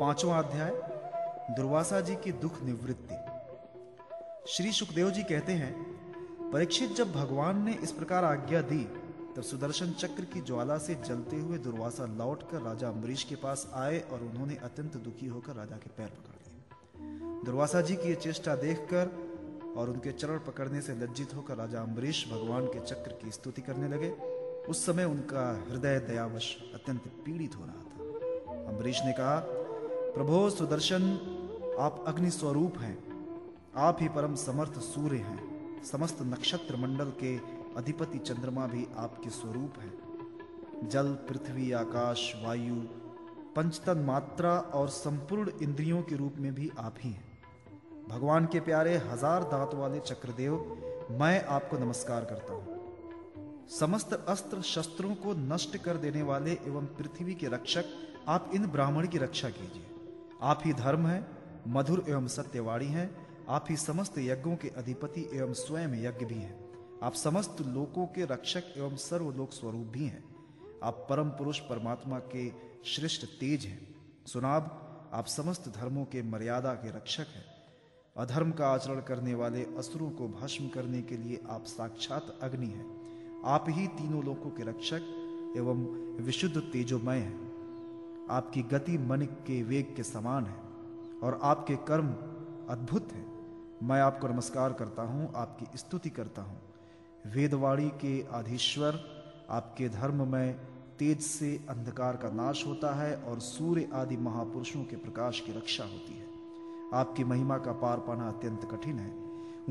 पांचवा अध्याय, दुर्वासा जी की दुख निवृत्ति। श्री सुखदेव जी कहते हैं, परीक्षित जब भगवान ने इस प्रकार आज्ञा दी, तब सुदर्शन चक्र की ज्वाला से जलते हुए दुर्वासा लौटकर राजा अम्बरीश के पास आए और उन्होंने अत्यंत दुखी होकर राजा के पैर पकड़ लिए। दुर्वासा जी की यह चेष्टा देखकर और उनके चरण पकड़ने से लज्जित होकर राजा अम्बरीश भगवान के चक्र की स्तुति करने लगे। उस समय उनका हृदय दयावश अत्यंत पीड़ित हो रहा था। अम्बरीश ने कहा प्रभो, सुदर्शन, आप अग्नि स्वरूप हैं। आप ही परम समर्थ सूर्य हैं। समस्त नक्षत्र मंडल के अधिपति चंद्रमा भी आपके स्वरूप है। जल, पृथ्वी, आकाश, वायु, पंचतन मात्रा और संपूर्ण इंद्रियों के रूप में भी आप ही हैं। भगवान के प्यारे हज़ार दांत वाले चक्रदेव, मैं आपको नमस्कार करता हूँ। समस्त अस्त्र शस्त्रों को नष्ट कर देने वाले एवं पृथ्वी के रक्षक, आप इन ब्राह्मण की रक्षा कीजिए। आप ही धर्म हैं, मधुर एवं सत्यवाणी है, आप ही समस्त यज्ञों के अधिपति एवं स्वयं यज्ञ भी हैं। आप समस्त लोकों के रक्षक एवं सर्वलोक स्वरूप भी हैं। आप परम पुरुष परमात्मा के श्रेष्ठ तेज हैं। सुनाब, आप समस्त धर्मों के मर्यादा के रक्षक हैं। अधर्म का आचरण करने वाले असुरों को भस्म करने के लिए आप साक्षात अग्नि हैं। आप ही तीनों लोकों के रक्षक एवं विशुद्ध तेजोमय हैं। आपकी गति मन के वेग के समान है और आपके कर्म अद्भुत हैं। मैं आपको नमस्कार करता हूँ, आपकी स्तुति करता हूँ। वेदवाणी के आधीश्वर आपके धर्म में तेज से अंधकार का नाश होता है और सूर्य आदि महापुरुषों के प्रकाश की रक्षा होती है। आपकी महिमा का पार पाना अत्यंत कठिन है।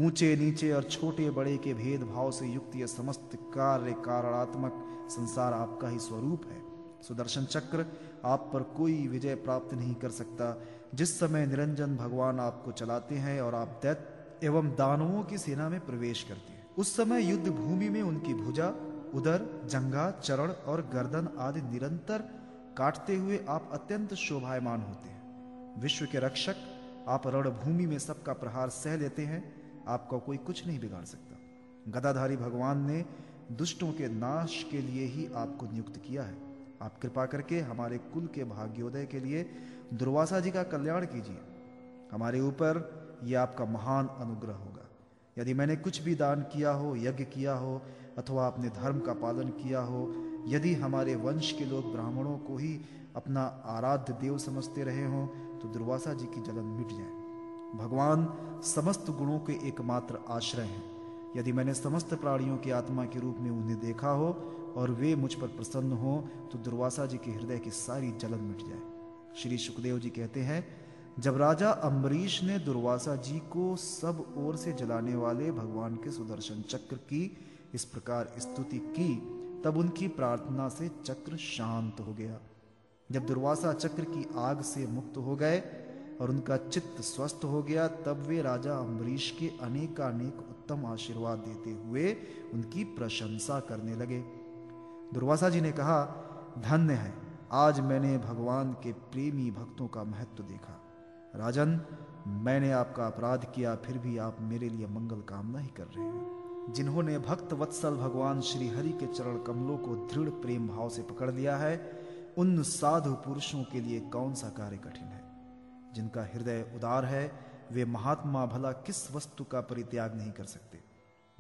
ऊँचे, नीचे और छोटे, बड़े के भेदभाव से युक्त यह समस्त कार्य, कारणात्मक संसार आपका ही स्वरूप है। सुदर्शन चक्र आप पर कोई विजय प्राप्त नहीं कर सकता। जिस समय निरंजन भगवान आपको चलाते हैं और आप दैत्य एवं दानवों की सेना में प्रवेश करते हैं, उस समय युद्ध भूमि में उनकी भुजा, उदर, जंगा, चरण और गर्दन आदि निरंतर काटते हुए आप अत्यंत शोभायमान होते हैं। विश्व के रक्षक, आप रणभूमि में सबका प्रहार सह लेते हैं, आपका कोई कुछ नहीं बिगाड़ सकता। गदाधारी भगवान ने दुष्टों के नाश के लिए ही आपको नियुक्त किया है। आप कृपा करके हमारे कुल के भाग्योदय के लिए दुर्वासा जी का कल्याण कीजिए। हमारे ऊपर यह आपका महान अनुग्रह होगा। यदि मैंने कुछ भी दान किया हो, यज्ञ किया हो, अथवा अपने धर्म का पालन किया हो, यदि हमारे वंश के लोग ब्राह्मणों को ही अपना आराध्य देव समझते रहे हों तो दुर्वासा जी की जलन मिट जाए। भगवान समस्त गुणों के एकमात्र आश्रय हैं। यदि मैंने समस्त प्राणियों की आत्मा के रूप में उन्हें देखा हो और वे मुझ पर प्रसन्न हो तो दुर्वासा जी के हृदय की सारी जलन मिट जाए। श्री सुखदेव जी कहते हैं, जब राजा अम्बरीश ने दुर्वासा जी को सब ओर से जलाने वाले भगवान के सुदर्शन चक्र की, इस प्रकार स्तुति की, तब उनकी प्रार्थना से चक्र शांत हो गया। जब दुर्वासा चक्र की आग से मुक्त हो गए और उनका चित्त स्वस्थ हो गया, तब वे राजा अम्बरीश के अनेकानेक उत्तम आशीर्वाद देते हुए उनकी प्रशंसा करने लगे। दुर्वासा जी ने कहा, धन्य है, आज मैंने भगवान के प्रेमी भक्तों का महत्व देखा। राजन, मैंने आपका अपराध किया, फिर भी आप मेरे लिए मंगल कामना ही कर रहे हैं। जिन्होंने भक्त वत्सल भगवान श्री हरि के चरण कमलों को दृढ़ प्रेम भाव से पकड़ लिया है, उन साधु पुरुषों के लिए कौन सा कार्य कठिन है? जिनका हृदय उदार है, वे महात्मा भला किस वस्तु का परित्याग नहीं कर सकते?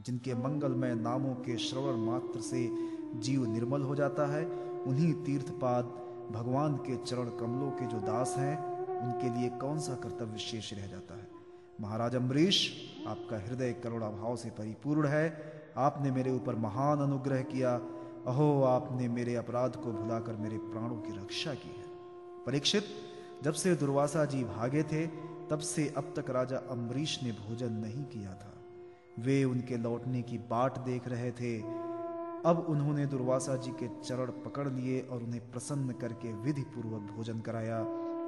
जिनके मंगलमय नामों के श्रवण मात्र से जीव निर्मल हो जाता है। उन्हीं तीर्थपाद भगवान के चरण कमलों के जो दास हैं, उनके लिए कौन सा कर्तव्य शेष रह जाता है? महाराज अम्बरीश, आपका हृदय करुणा भाव से परिपूर्ण है। आपने मेरे ऊपर महान अनुग्रह किया। अहो, आपने मेरे अपराध को भुलाकर मेरे प्राणों की रक्षा की है। परीक्षित, जब से दुर्वासा जी भागे थे, तब से अब तक राजा अम्बरीश ने भोजन नहीं किया था। वे उनके लौटने की बाट देख रहे थे। अब उन्होंने दुर्वासा जी के चरण पकड़ लिए और उन्हें प्रसन्न करके विधि पूर्वक भोजन कराया।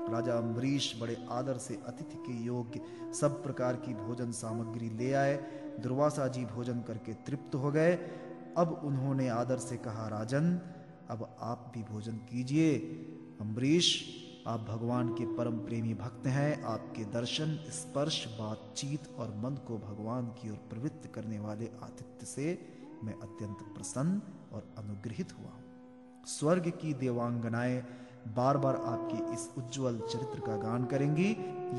राजा अम्बरीश बड़े आदर से अतिथि के योग्य सब प्रकार की भोजन सामग्री ले आए। दुर्वासा जी भोजन करके तृप्त हो गए। अब उन्होंने आदर से कहा, राजन, अब आप भी भोजन कीजिए। अम्बरीश, आप भगवान के परम प्रेमी भक्त हैं। आपके दर्शन, स्पर्श, बातचीत और मन को भगवान की ओर प्रवृत्त करने वाले आतिथ्य से मैं अत्यंत प्रसन्न और अनुग्रहित हुआ हूँ। स्वर्ग की देवांगनाएँ बार बार आपके इस उज्जवल चरित्र का गान करेंगी।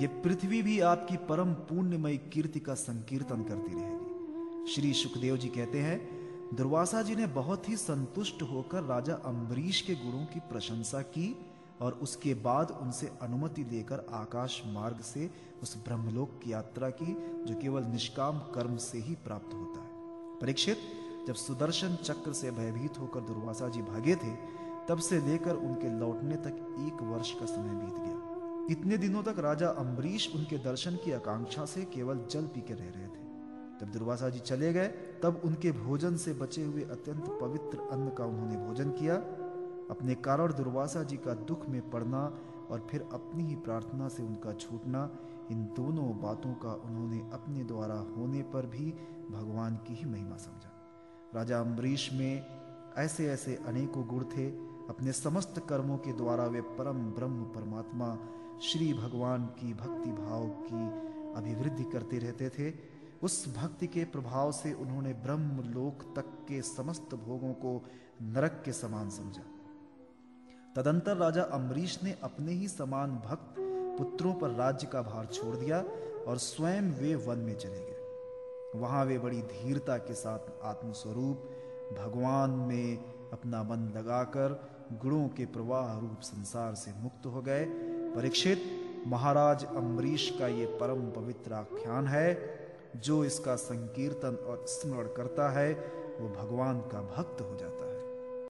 ये पृथ्वी भी आपकी परम पुण्यमय कीर्ति का संकीर्तन करती रहेगी। श्री सुखदेव जी कहते हैं, दुर्वासा जी ने बहुत ही संतुष्ट होकर राजा अम्बरीश के गुणों की प्रशंसा की और उसके बाद उनसे अनुमति लेकर आकाश मार्ग से उस ब्रह्मलोक की यात्रा की, जो केवल निष्काम कर्म से ही प्राप्त होता है। परीक्षित जब सुदर्शन चक्र से भयभीत होकर दुर्वासा जी भागे थे, तब से लेकर उनके लौटने तक एक वर्ष का समय बीत गया। इतने दिनों तक राजा अम्बरीश उनके दर्शन की आकांक्षा से केवल जल पी के रह रहे थे। जब दुर्वासा जी चले गए, तब उनके भोजन से बचे हुए अत्यंत पवित्र अन्न का उन्होंने भोजन किया। अपने कारण दुर्वासा जी का दुख में पड़ना और फिर अपनी ही प्रार्थना से उनका छूटना, इन दोनों बातों का उन्होंने अपने द्वारा होने पर भी भगवान की ही महिमा समझा। राजा अम्बरीश में ऐसे ऐसे अनेकों गुण थे। अपने समस्त कर्मों के द्वारा वे परम ब्रह्म परमात्मा, श्री भगवान की भक्ति भाव की अभिवृद्धि करते रहते थे। उस भक्ति के प्रभाव से उन्होंने ब्रह्म लोक तक के समस्त भोगों को नरक के समान समझा। तदंतर राजा अम्बरीश ने अपने ही समान भक्त पुत्रों पर राज्य का भार छोड़ दिया और स्वयं वे वन में चले गए। वहाँ वे बड़ी धीरता के साथ आत्मस्वरूप भगवान में अपना मन लगाकर गुणों के प्रवाह रूप संसार से मुक्त हो गए। परीक्षित, महाराज अम्बरीश का ये परम पवित्र आख्यान है, जो इसका संकीर्तन और स्मरण करता है, वो भगवान का भक्त हो जाता है।